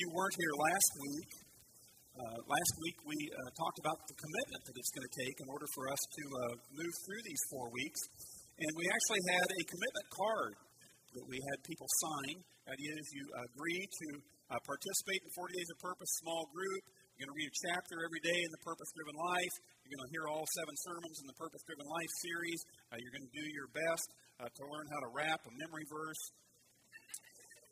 you weren't here last week, uh, last week we uh, talked about the commitment that it's going to take in order for us to uh, move through these four weeks. And we actually had a commitment card that we had people sign. The idea is you agree to uh, participate in 40 Days of Purpose small group. You're going to read a chapter every day in the Purpose Driven Life. You're going to hear all seven sermons in the Purpose Driven Life series. Uh, you're going to do your best uh, to learn how to rap a memory verse.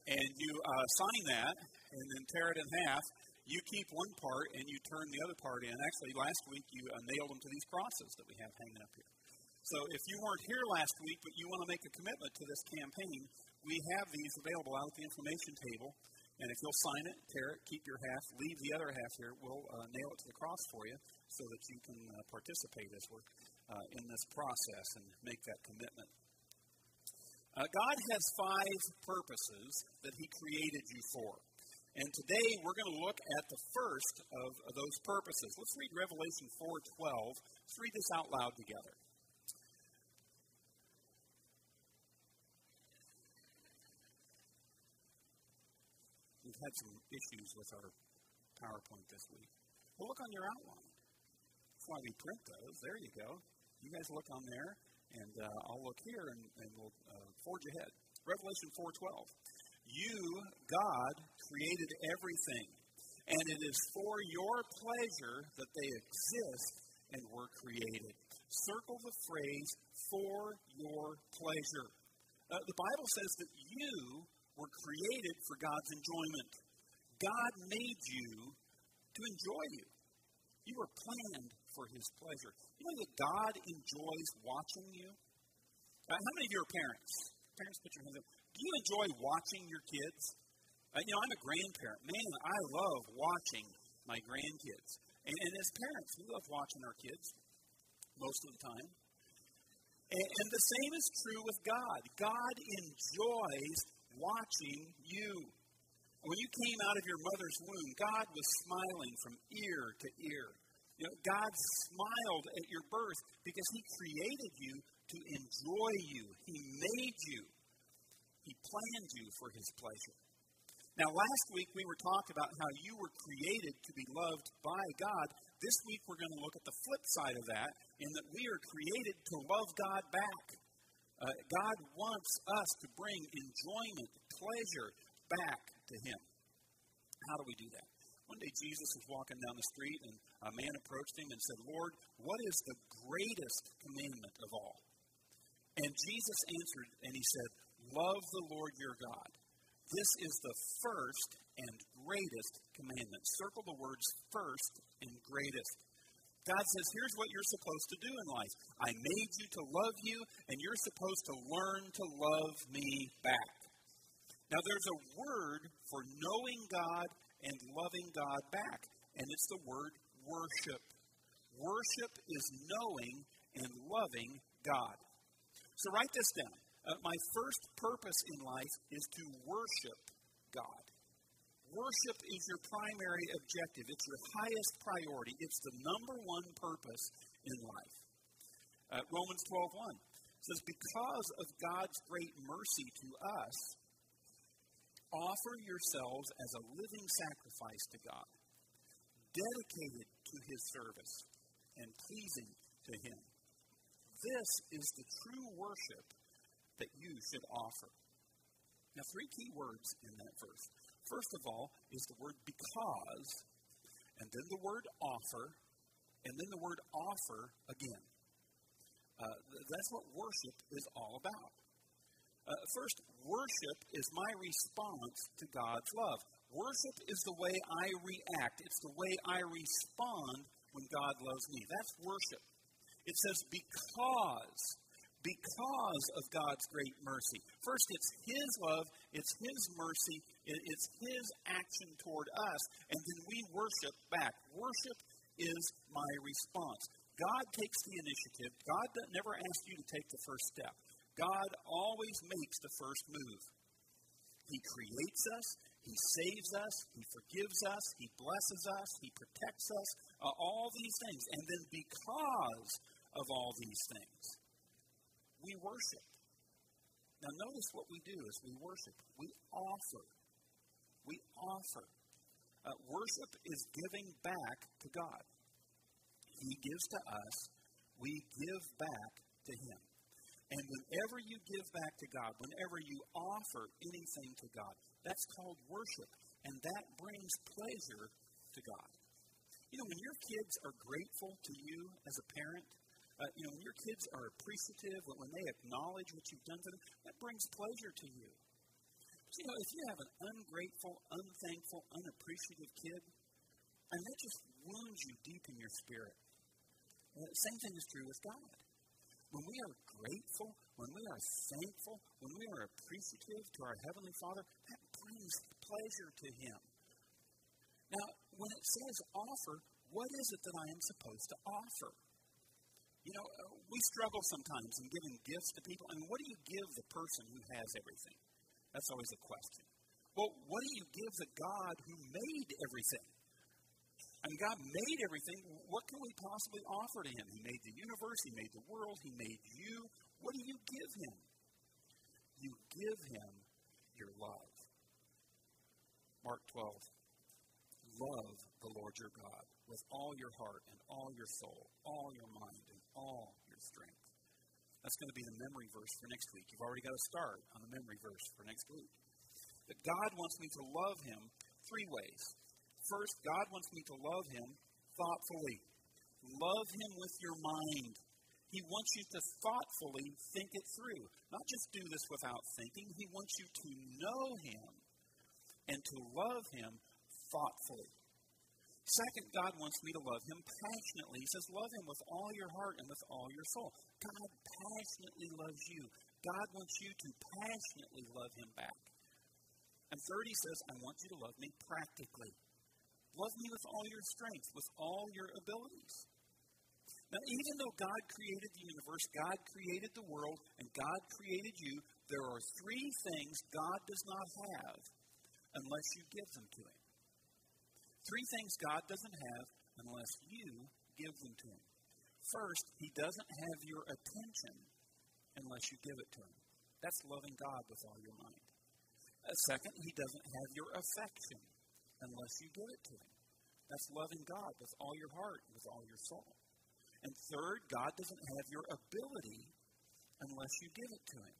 And you sign that and then tear it in half. You keep one part and you turn the other part in. Actually, last week you uh, nailed them to these crosses that we have hanging up here. So if you weren't here last week, but you want to make a commitment to this campaign, we have these available out at the information table. And if you'll sign it, tear it, keep your half, leave the other half here, we'll uh, nail it to the cross for you so that you can uh, participate as we're uh, in this process and make that commitment. Uh, God has five purposes that He created you for. And today we're going to look at the first of, those purposes. Let's read Revelation 4:12. Let's read this out loud together. We've had some issues with our PowerPoint this week. Well, look on your outline. That's why we print those. There you go. You guys look on there, and uh, I'll look here, and, and we'll uh, forge ahead. Revelation 4:12. You, God, created everything, and it is for your pleasure that they exist and were created. Circle the phrase, for your pleasure. Uh, the Bible says that you were created for God's enjoyment. God made you to enjoy you. You were planned for His pleasure. You know that God enjoys watching you? Uh, how many of you are parents? Parents, put your hands up. Do you enjoy watching your kids? Uh, you know, I'm a grandparent. Man, I love watching my grandkids. And, and as parents, we love watching our kids most of the time. And, and the same is true with God. God enjoys watching you. When you came out of your mother's womb, God was smiling from ear to ear. You know, God smiled at your birth because He created you to enjoy you. He made you. He planned you for His pleasure. Now, last week we were talking about how you were created to be loved by God. This week we're going to look at the flip side of that, in that we are created to love God back. Uh, God wants us to bring enjoyment, pleasure back to Him. How do we do that? One day Jesus was walking down the street and a man approached him and said, Lord, what is the greatest commandment of all? And Jesus answered and he said, Love the Lord your God. This is the first and greatest commandment. Circle the words first and greatest. God says, here's what you're supposed to do in life. I made you to love you, and you're supposed to learn to love me back. Now, there's a word for knowing God and loving God back, and it's the word worship. Worship is knowing and loving God. So write this down. Uh, my first purpose in life is to worship God. Worship is your primary objective. It's your highest priority. It's the number one purpose in life. Uh, Romans 12.1 says, Because of God's great mercy to us, offer yourselves as a living sacrifice to God, dedicated to his service and pleasing to him. This is the true worship that you should offer. Now, three key words in that verse. First of all is the word because, and then the word offer, and then the word offer again. Uh, that's what worship is all about. Uh, first, worship is my response to God's love. Worship is the way I react, it's the way I respond when God loves me. That's worship. It says, because because of God's great mercy. First, it's His love, it's His mercy, it's His action toward us, and then we worship back. Worship is my response. God takes the initiative. God never asks you to take the first step. God always makes the first move. He creates us, He saves us, He forgives us, He blesses us, He protects us, uh, all these things. And then because of all these things, we worship. Now, notice what we do is we worship. We offer. We offer. Uh, worship is giving back to God. He gives to us, we give back to Him. And whenever you give back to God, whenever you offer anything to God, that's called worship. And that brings pleasure to God. You know, when your kids are grateful to you as a parent, uh, you know, when your kids are appreciative, when they acknowledge what you've done for them, that brings pleasure to you. But, you know, if you have an ungrateful, unthankful, unappreciative kid, and that just wounds you deep in your spirit. Uh, same thing is true with God. When we are grateful, when we are thankful, when we are appreciative to our Heavenly Father, that brings pleasure to Him. Now, when it says offer, what is it that I am supposed to offer? You know, uh, we struggle sometimes in giving gifts to people. I mean, what do you give the person who has everything? That's always a question. Well, what do you give the God who made everything? I mean, God made everything. What can we possibly offer to Him? He made the universe, He made the world, He made you. What do you give Him? You give Him your love. Mark 12. Love the Lord your God with all your heart and all your soul, all your mind, all your strength. That's going to be the memory verse for next week. You've already got to start on the memory verse for next week. But God wants me to love Him three ways. First, God wants me to love Him thoughtfully. Love Him with your mind. He wants you to thoughtfully think it through. Not just do this without thinking. He wants you to know Him and to love Him thoughtfully. Second, God wants me to love Him passionately. He says, Love Him with all your heart and with all your soul. God passionately loves you. God wants you to passionately love Him back. And third, He says, I want you to love me practically. Love me with all your strength, with all your abilities. Now, even though God created the universe, God created the world, and God created you, there are three things God does not have unless you give them to Him. Three things God doesn't have unless you give them to Him. First, He doesn't have your attention unless you give it to Him. That's loving God with all your mind. Uh, second, He doesn't have your affection unless you give it to Him. That's loving God with all your heart, with all your soul. And third, God doesn't have your ability unless you give it to Him.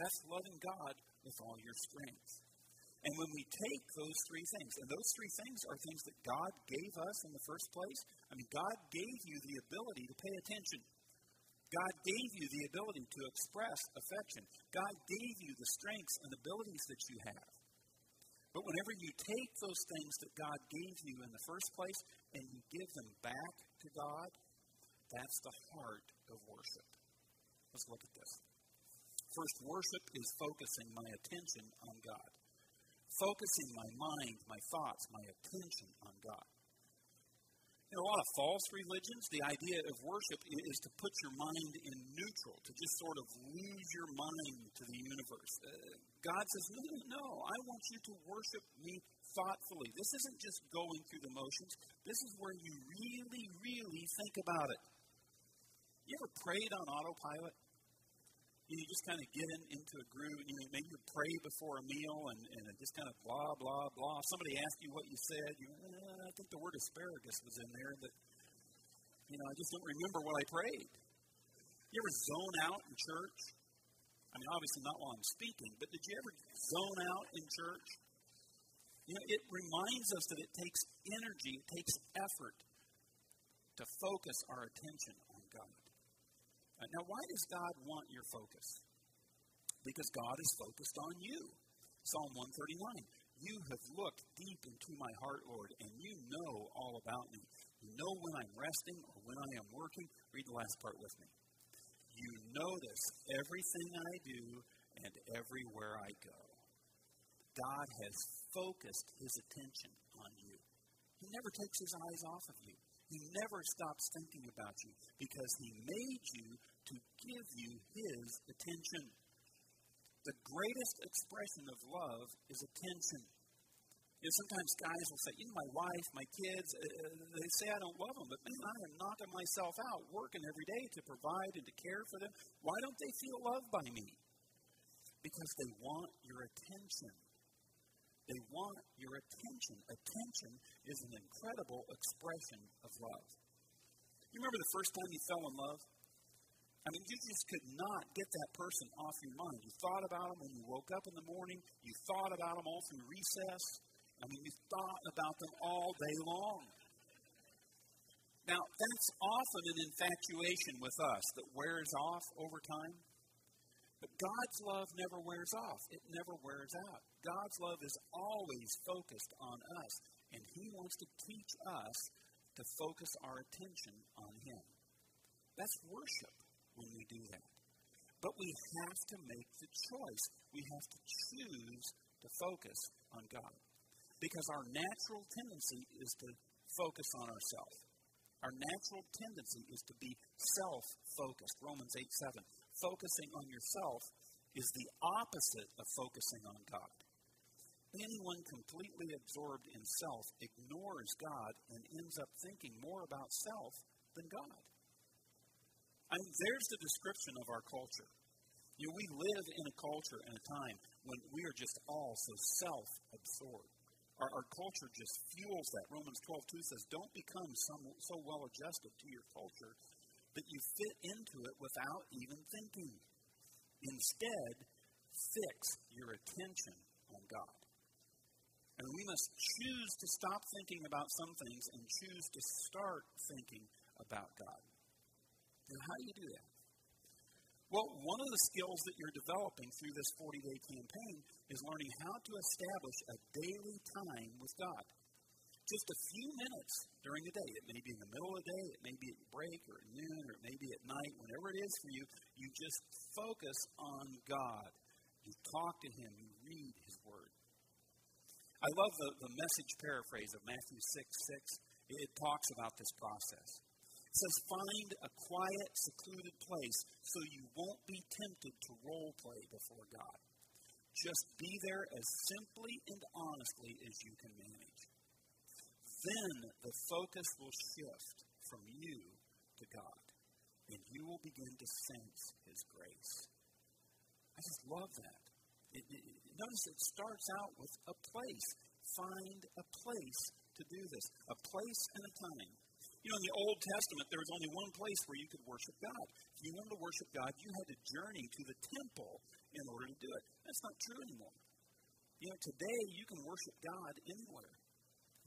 That's loving God with all your strength. And when we take those three things, and those three things are things that God gave us in the first place, I mean, God gave you the ability to pay attention. God gave you the ability to express affection. God gave you the strengths and abilities that you have. But whenever you take those things that God gave you in the first place and you give them back to God, that's the heart of worship. Let's look at this. First, worship is focusing my attention on God focusing my mind, my thoughts, my attention on God. In a lot of false religions, the idea of worship is to put your mind in neutral, to just sort of lose your mind to the universe. Uh, God says, no, no, no, I want you to worship me thoughtfully. This isn't just going through the motions, this is where you really, really think about it. You ever prayed on autopilot? You just kind of get in, into a groove. You know, maybe you pray before a meal and, and just kind of blah, blah, blah. If somebody asks you what you said, you eh, I think the word asparagus was in there, but, you know, I just don't remember what I prayed. You ever zone out in church? I mean, obviously not while I'm speaking, but did you ever zone out in church? You know, it reminds us that it takes energy, it takes effort to focus our attention. Uh, now, why does God want your focus? Because God is focused on you. Psalm 139. You have looked deep into my heart, Lord, and you know all about me. You know when I'm resting or when I am working. Read the last part with me. You notice everything I do and everywhere I go. God has focused his attention on you. He never takes his eyes off of you. He never stops thinking about you because He made you to give you His attention. The greatest expression of love is attention. You know, sometimes guys will say, you know, my wife, my kids, uh, uh, they say I don't love them, but man, I am knocking myself out, working every day to provide and to care for them. Why don't they feel loved by me? Because they want your attention. They want your attention. Attention is an incredible expression of love. You remember the first time you fell in love? I mean, you just could not get that person off your mind. You thought about them when you woke up in the morning. You thought about them all through recess. I mean, you thought about them all day long. Now, that's often an infatuation with us that wears off over time. But God's love never wears off, it never wears out. God's love is always focused on us, and He wants to teach us to focus our attention on Him. That's worship when we do that. But we have to make the choice. We have to choose to focus on God. Because our natural tendency is to focus on ourselves. Our natural tendency is to be self focused. Romans 8 7. Focusing on yourself is the opposite of focusing on God. Anyone completely absorbed in self ignores God and ends up thinking more about self than God. I mean, there's the description of our culture. You know, we live in a culture and a time when we are just all so self absorbed. Our, our culture just fuels that. Romans 12, 2 says, Don't become some, so well adjusted to your culture that you fit into it without even thinking. Instead, fix your attention on God. And we must choose to stop thinking about some things and choose to start thinking about God. And how do you do that? Well, one of the skills that you're developing through this 40 day campaign is learning how to establish a daily time with God. Just a few minutes during the day. It may be in the middle of the day, it may be at break or at noon, or it may be at night, whenever it is for you, you just focus on God. You talk to Him, you read His Word. I love the, the message paraphrase of Matthew 6 6. It talks about this process. It says, Find a quiet, secluded place so you won't be tempted to role play before God. Just be there as simply and honestly as you can manage. Then the focus will shift from you to God, and you will begin to sense His grace. I just love that. It, it, notice it starts out with a place. Find a place to do this, a place and a time. You know, in the Old Testament, there was only one place where you could worship God. If you wanted to worship God, you had to journey to the temple in order to do it. That's not true anymore. You know, today you can worship God anywhere.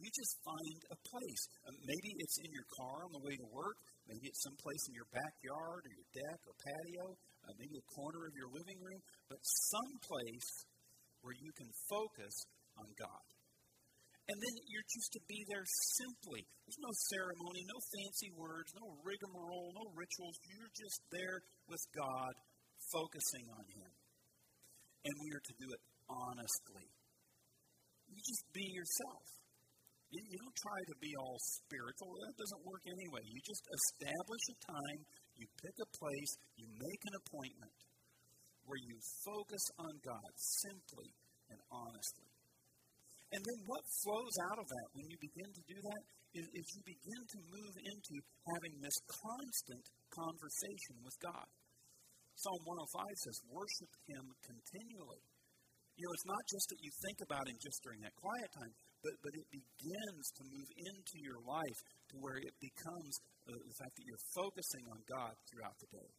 You just find a place. Uh, maybe it's in your car on the way to work. Maybe it's someplace in your backyard or your deck or patio. Uh, maybe a corner of your living room. But someplace where you can focus on God. And then you're just to be there simply. There's no ceremony, no fancy words, no rigmarole, no rituals. You're just there with God, focusing on Him. And we are to do it honestly. You just be yourself. You, you don't try to be all spiritual. That doesn't work anyway. You just establish a time, you pick a place, you make an appointment where you focus on God simply and honestly. And then what flows out of that when you begin to do that is, is you begin to move into having this constant conversation with God. Psalm 105 says, Worship Him continually. You know, it's not just that you think about Him just during that quiet time, but, but it begins to move into your life to where it becomes uh, the fact that you're focusing on God throughout the day.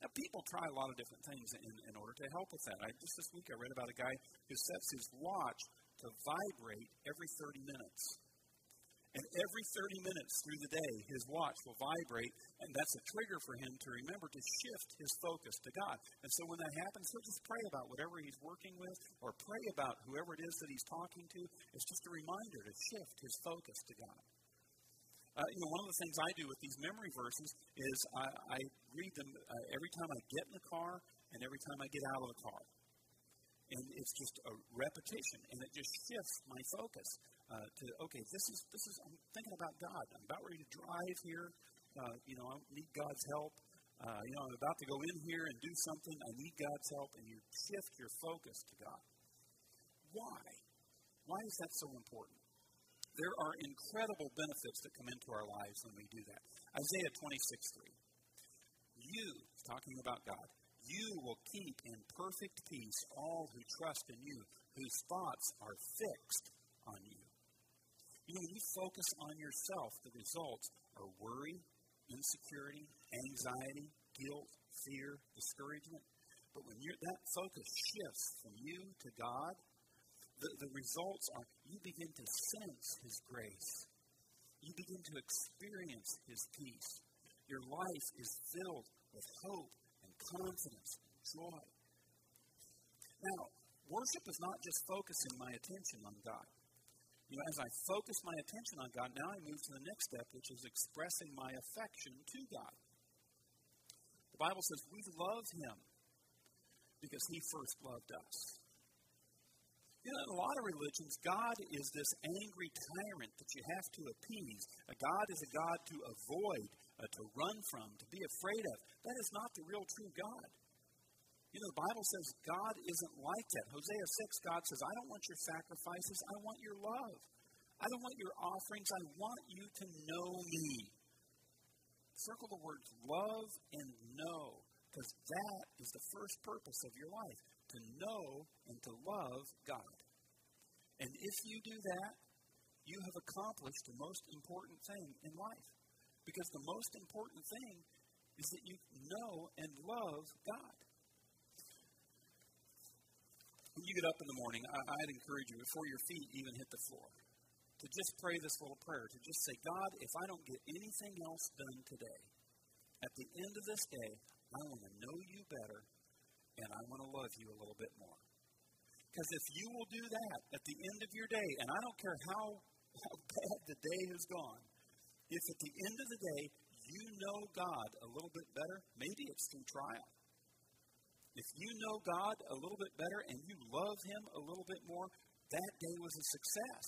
Now, people try a lot of different things in, in order to help with that. I, just this week, I read about a guy who sets his watch to vibrate every 30 minutes. And every 30 minutes through the day, his watch will vibrate, and that's a trigger for him to remember to shift his focus to God. And so when that happens, he'll just pray about whatever he's working with or pray about whoever it is that he's talking to. It's just a reminder to shift his focus to God. Uh, you know, one of the things I do with these memory verses is I, I read them uh, every time I get in the car and every time I get out of the car and it's just a repetition, and it just shifts my focus uh, to okay, this is this is I'm thinking about God. I'm about ready to drive here. Uh, you know, I need God's help. Uh, you know, I'm about to go in here and do something. I need God's help, and you shift your focus to God. Why? Why is that so important? There are incredible benefits that come into our lives when we do that. Isaiah 26 3. You, talking about God, you will keep in perfect peace all who trust in you, whose thoughts are fixed on you. You know, when you focus on yourself, the results are worry, insecurity, anxiety, guilt, fear, discouragement. But when that focus shifts from you to God, the, the results are you begin to sense His grace. You begin to experience His peace. Your life is filled with hope confidence joy. Now, worship is not just focusing my attention on God. You know, as I focus my attention on God, now I move to the next step, which is expressing my affection to God. The Bible says we love Him because He first loved us. You know, in a lot of religions, God is this angry tyrant that you have to appease. A God is a God to avoid, uh, to run from, to be afraid of. That is not the real true God. You know, the Bible says God isn't like that. Hosea 6, God says, I don't want your sacrifices, I want your love. I don't want your offerings, I want you to know me. Circle the words love and know, because that is the first purpose of your life to know and to love God. And if you do that, you have accomplished the most important thing in life. Because the most important thing is that you know and love God. When you get up in the morning, I, would encourage you, before your feet even hit the floor, to just pray this little prayer, to just say, God, if I don't get anything else done today, at the end of this day, I want to know you better and I want to love you a little bit more. Because if you will do that at the end of your day, and I don't care how, how bad the day has gone, if at the end of the day you know God a little bit better, maybe it's through trial. If you know God a little bit better and you love Him a little bit more, that day was a success.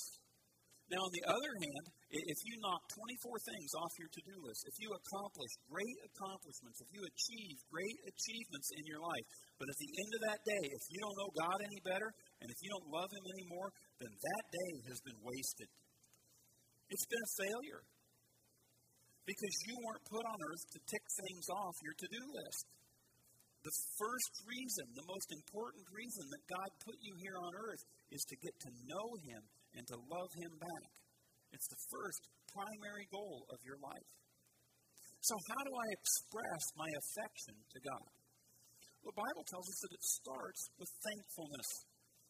Now, on the other hand, if you knock 24 things off your to do list, if you accomplish great accomplishments, if you achieve great achievements in your life, but at the end of that day, if you don't know God any better, and if you don't love Him anymore, then that day has been wasted. It's been a failure. Because you weren't put on earth to tick things off your to do list. The first reason, the most important reason that God put you here on earth is to get to know Him and to love Him back. It's the first primary goal of your life. So, how do I express my affection to God? The Bible tells us that it starts with thankfulness.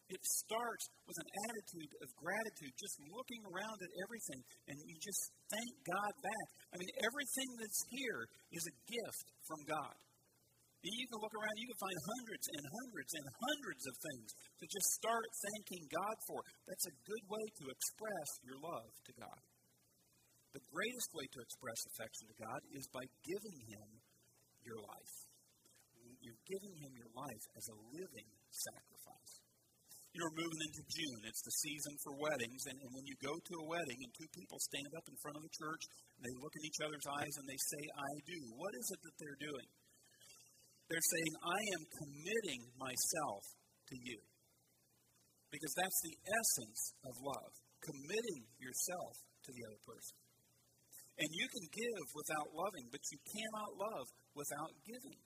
It starts with an attitude of gratitude, just looking around at everything and you just thank God back. I mean, everything that's here is a gift from God. You can look around, you can find hundreds and hundreds and hundreds of things to just start thanking God for. That's a good way to express your love to God. The greatest way to express affection to God is by giving Him your life. You're giving Him your life as a living sacrifice. You know, we're moving into June. It's the season for weddings. And, and when you go to a wedding and two people stand up in front of the church, and they look in each other's eyes and they say, I do, what is it that they're doing? They're saying, I am committing myself to you. Because that's the essence of love committing yourself to the other person. And you can give without loving, but you cannot love without giving.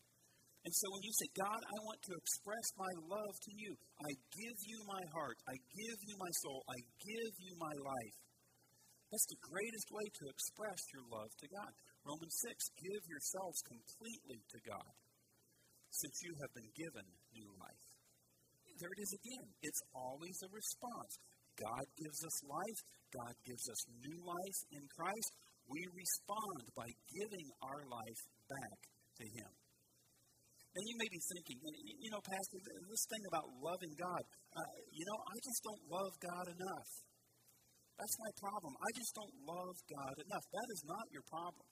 And so when you say, God, I want to express my love to you, I give you my heart, I give you my soul, I give you my life. That's the greatest way to express your love to God. Romans 6, give yourselves completely to God since you have been given new life. There it is again. It's always a response. God gives us life, God gives us new life in Christ. We respond by giving our life back to Him. And you may be thinking, you know, Pastor, this thing about loving God, uh, you know, I just don't love God enough. That's my problem. I just don't love God enough. That is not your problem.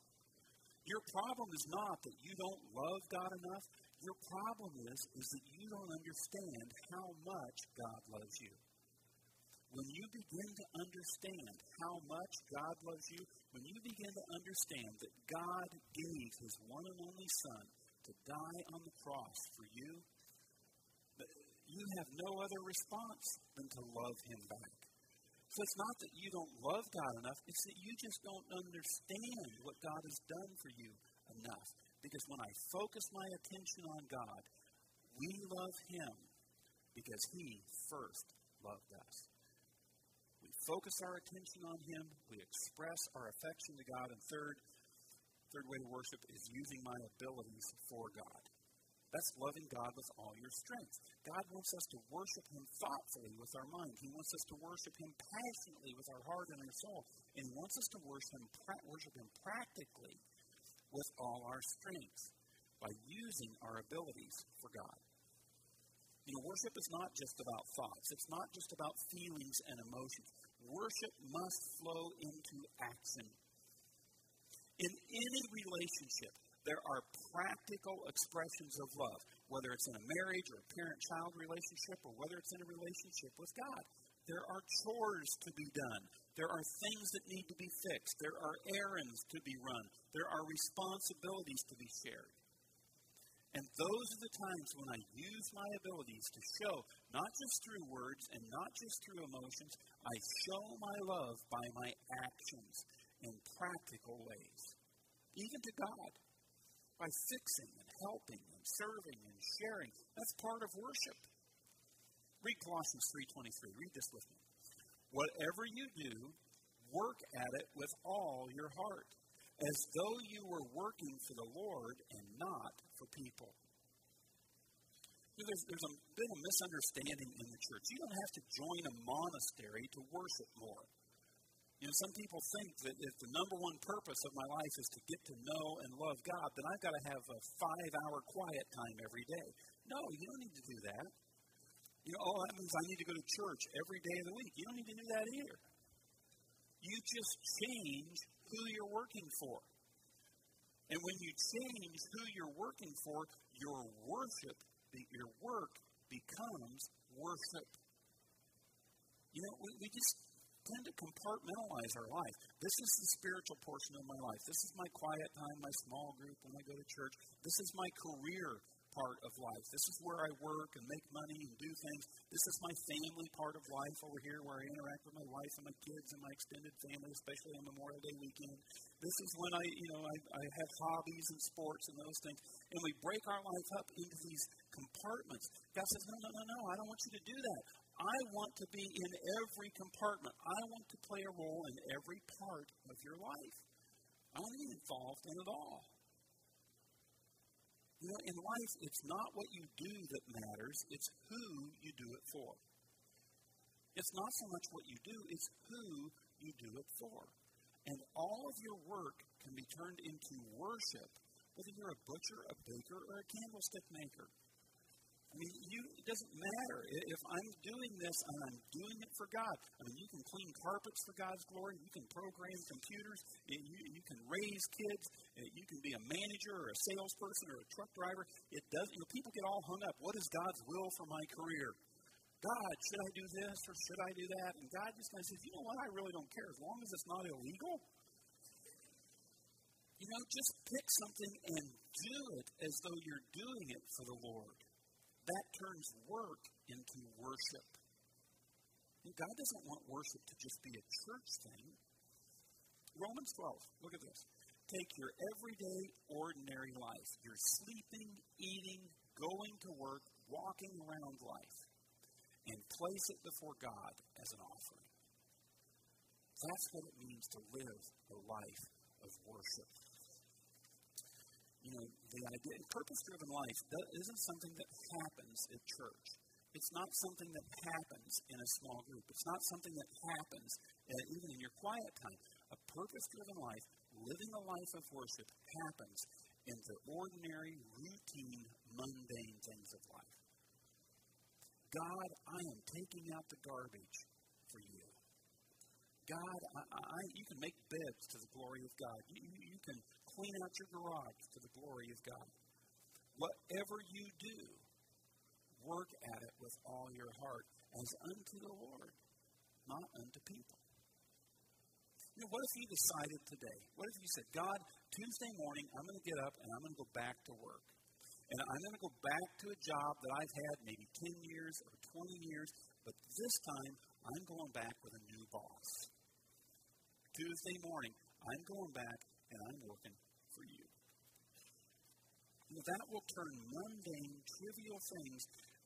Your problem is not that you don't love God enough. Your problem is, is that you don't understand how much God loves you. When you begin to understand how much God loves you, when you begin to understand that God gave his one and only Son to die on the cross for you, but you have no other response than to love him back. So it's not that you don't love God enough, it's that you just don't understand what God has done for you enough. Because when I focus my attention on God, We love him because he first loved us. We focus our attention on him, we express our affection to God, and third, third way to worship is using my abilities for God. That's loving God with all your strength. God wants us to worship Him thoughtfully with our mind. He wants us to worship Him passionately with our heart and our soul. And He wants us to worship Him, worship him practically with all our strength by using our abilities for God. You know, worship is not just about thoughts, it's not just about feelings and emotions. Worship must flow into action. In any relationship, there are practical expressions of love, whether it's in a marriage or a parent child relationship or whether it's in a relationship with God. There are chores to be done. There are things that need to be fixed. There are errands to be run. There are responsibilities to be shared. And those are the times when I use my abilities to show, not just through words and not just through emotions, I show my love by my actions in practical ways, even to God by fixing and helping and serving and sharing. That's part of worship. Read Colossians 3:23. Read this with me. Whatever you do, work at it with all your heart, as though you were working for the Lord and not for people. there's, there's a, been a misunderstanding in the church. You don't have to join a monastery to worship more. You know, some people think that if the number one purpose of my life is to get to know and love God, then I've got to have a five hour quiet time every day. No, you don't need to do that. You know, oh, that means I need to go to church every day of the week. You don't need to do that either. You just change who you're working for. And when you change who you're working for, your worship, your work becomes worship. You know, we, we just tend to compartmentalize our life. This is the spiritual portion of my life. This is my quiet time, my small group when I go to church. This is my career part of life. This is where I work and make money and do things. This is my family part of life over here where I interact with my wife and my kids and my extended family, especially on Memorial Day weekend. This is when I, you know, I, I have hobbies and sports and those things. And we break our life up into these compartments. God says, no, no, no, no, I don't want you to do that. I want to be in every compartment. I want to play a role in every part of your life. I want to be involved in it all. You know, in life, it's not what you do that matters, it's who you do it for. It's not so much what you do, it's who you do it for. And all of your work can be turned into worship, whether you're a butcher, a baker, or a candlestick maker. I mean, you, it doesn't matter. If I'm doing this and I'm doing it for God, I mean, you can clean carpets for God's glory, you can program computers, you, you can raise kids, uh, you can be a manager or a salesperson or a truck driver. It does, you know, people get all hung up. What is God's will for my career? God, should I do this or should I do that? And God just kind of says, you know what? I really don't care as long as it's not illegal. You know, just pick something and do it as though you're doing it for the Lord that turns work into worship. And God doesn't want worship to just be a church thing. Romans 12, look at this. Take your everyday, ordinary life, your sleeping, eating, going to work, walking around life, and place it before God as an offering. That's what it means to live a life of worship you know, the idea, purpose-driven life isn't something that happens at church. It's not something that happens in a small group. It's not something that happens uh, even in your quiet time. A purpose-driven life, living a life of worship, happens in the ordinary, routine, mundane things of life. God, I am taking out the garbage for you. God, I, I, you can make beds to the glory of God. You, you can clean out your garage to the glory of God. Whatever you do, work at it with all your heart as unto the Lord, not unto people. You know, what if you decided today? What if you said, God, Tuesday morning, I'm going to get up and I'm going to go back to work. And I'm going to go back to a job that I've had maybe 10 years or 20 years, but this time I'm going back with a new boss. Tuesday morning, I'm going back and I'm working for you. Know, that will turn mundane, trivial things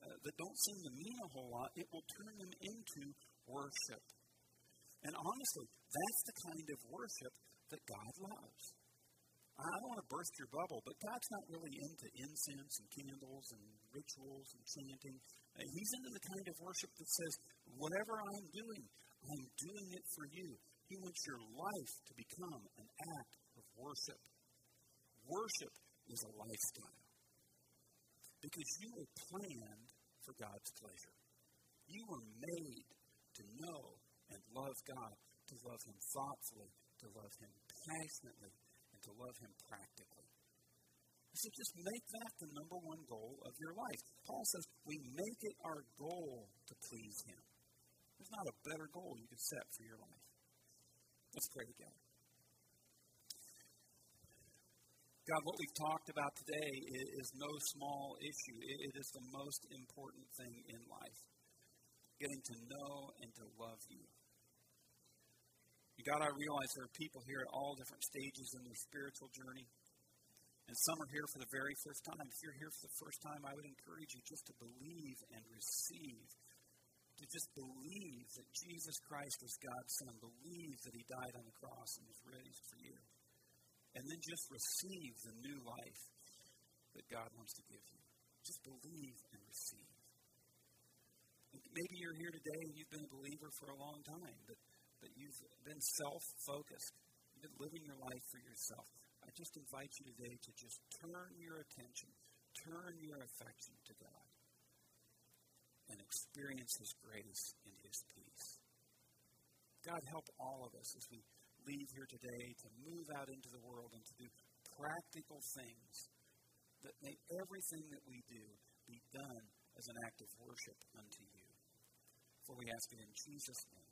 uh, that don't seem to mean a whole lot, it will turn them into worship. And honestly, that's the kind of worship that God loves. I don't want to burst your bubble, but God's not really into incense and candles and rituals and chanting. Uh, he's into the kind of worship that says, whatever I'm doing, I'm doing it for you. He wants your life to become an act of worship. Worship is a lifestyle. Because you were planned for God's pleasure. You were made to know and love God, to love Him thoughtfully, to love Him passionately, and to love Him practically. So just make that the number one goal of your life. Paul says we make it our goal to please Him. There's not a better goal you could set for your life. Let's pray together. God, what we've talked about today is no small issue. It is the most important thing in life getting to know and to love you. God, I realize there are people here at all different stages in their spiritual journey. And some are here for the very first time. If you're here for the first time, I would encourage you just to believe and receive. To just believe that Jesus Christ is God's Son. Believe that He died on the cross and was raised for you and then just receive the new life that God wants to give you. Just believe and receive. Maybe you're here today and you've been a believer for a long time, but, but you've been self focused. You've been living your life for yourself. I just invite you today to just turn your attention, turn your affection to God, and experience His grace and His peace. God, help all of us as we leave here today to move out into the world and to do practical things that make everything that we do be done as an act of worship unto you. For we ask it in Jesus' name.